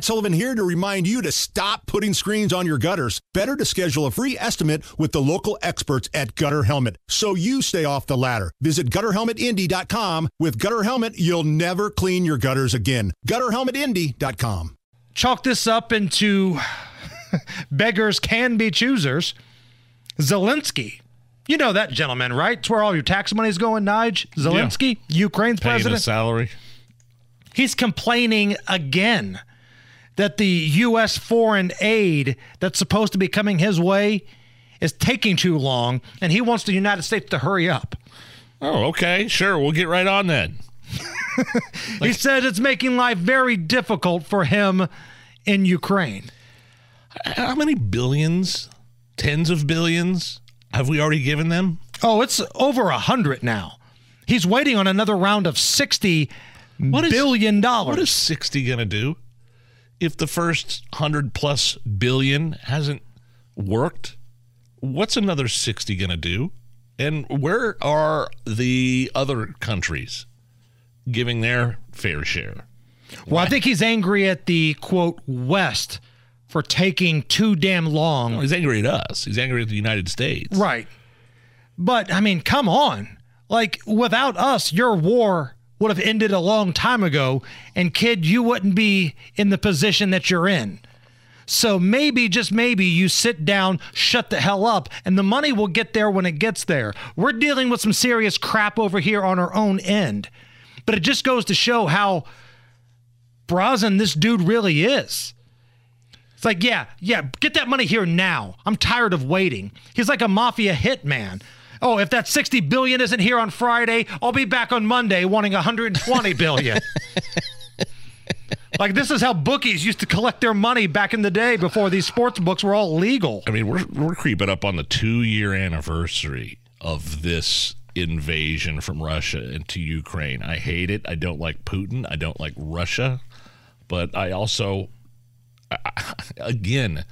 Matt Sullivan here to remind you to stop putting screens on your gutters. Better to schedule a free estimate with the local experts at Gutter Helmet so you stay off the ladder. Visit gutterhelmetindy.com. With Gutter Helmet, you'll never clean your gutters again. Gutterhelmetindy.com. Chalk this up into beggars can be choosers. Zelensky. You know that gentleman, right? It's where all your tax money is going, Nige. Zelensky, Ukraine's Paying a president. salary. He's complaining again that the U.S. foreign aid that's supposed to be coming his way is taking too long, and he wants the United States to hurry up. Oh, okay. Sure. We'll get right on that. he said it's making life very difficult for him in Ukraine. How many billions, tens of billions, have we already given them? Oh, it's over a hundred now. He's waiting on another round of sixty What is- billion dollars. What is 60 going to do if the first 100 plus billion hasn't worked? What's another 60 going to do? And where are the other countries giving their fair share? well, I think he's angry at the quote West for taking too damn long. Well, he's angry at us. He's angry at the United States. Right. But I mean, come on. Like without us, your war would have ended a long time ago and kid, you wouldn't be in the position that you're in. So maybe just maybe you sit down, shut the hell up, and the money will get there when it gets there. We're dealing with some serious crap over here on our own end. But it just goes to show how brazen this dude really is. It's like, yeah, yeah, get that money here now. I'm tired of waiting. He's like a mafia hitman. Oh, if that 60 billion isn't here on Friday, I'll be back on Monday wanting 120 billion. like this is how bookies used to collect their money back in the day before these sports books were all legal. I mean, we're, we're creeping up on the two year anniversary of this invasion from Russia into Ukraine. I hate it. I don't like Putin. I don't like Russia. But I also, again,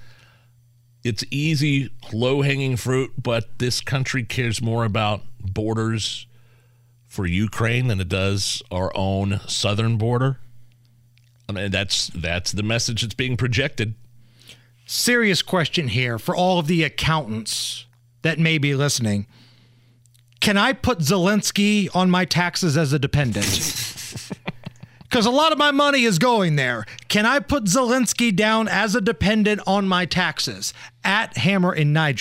it's easy, low hanging fruit, but this country cares more about borders for Ukraine than it does our own southern border. I mean, that's that's the message that's being projected. Serious question here for all of the accountants that may be listening. Can I put Zelensky on my taxes as a dependent? Because a lot of my money is going there. Can I put Zelensky down as a dependent on my taxes? At Hammer and Nigel.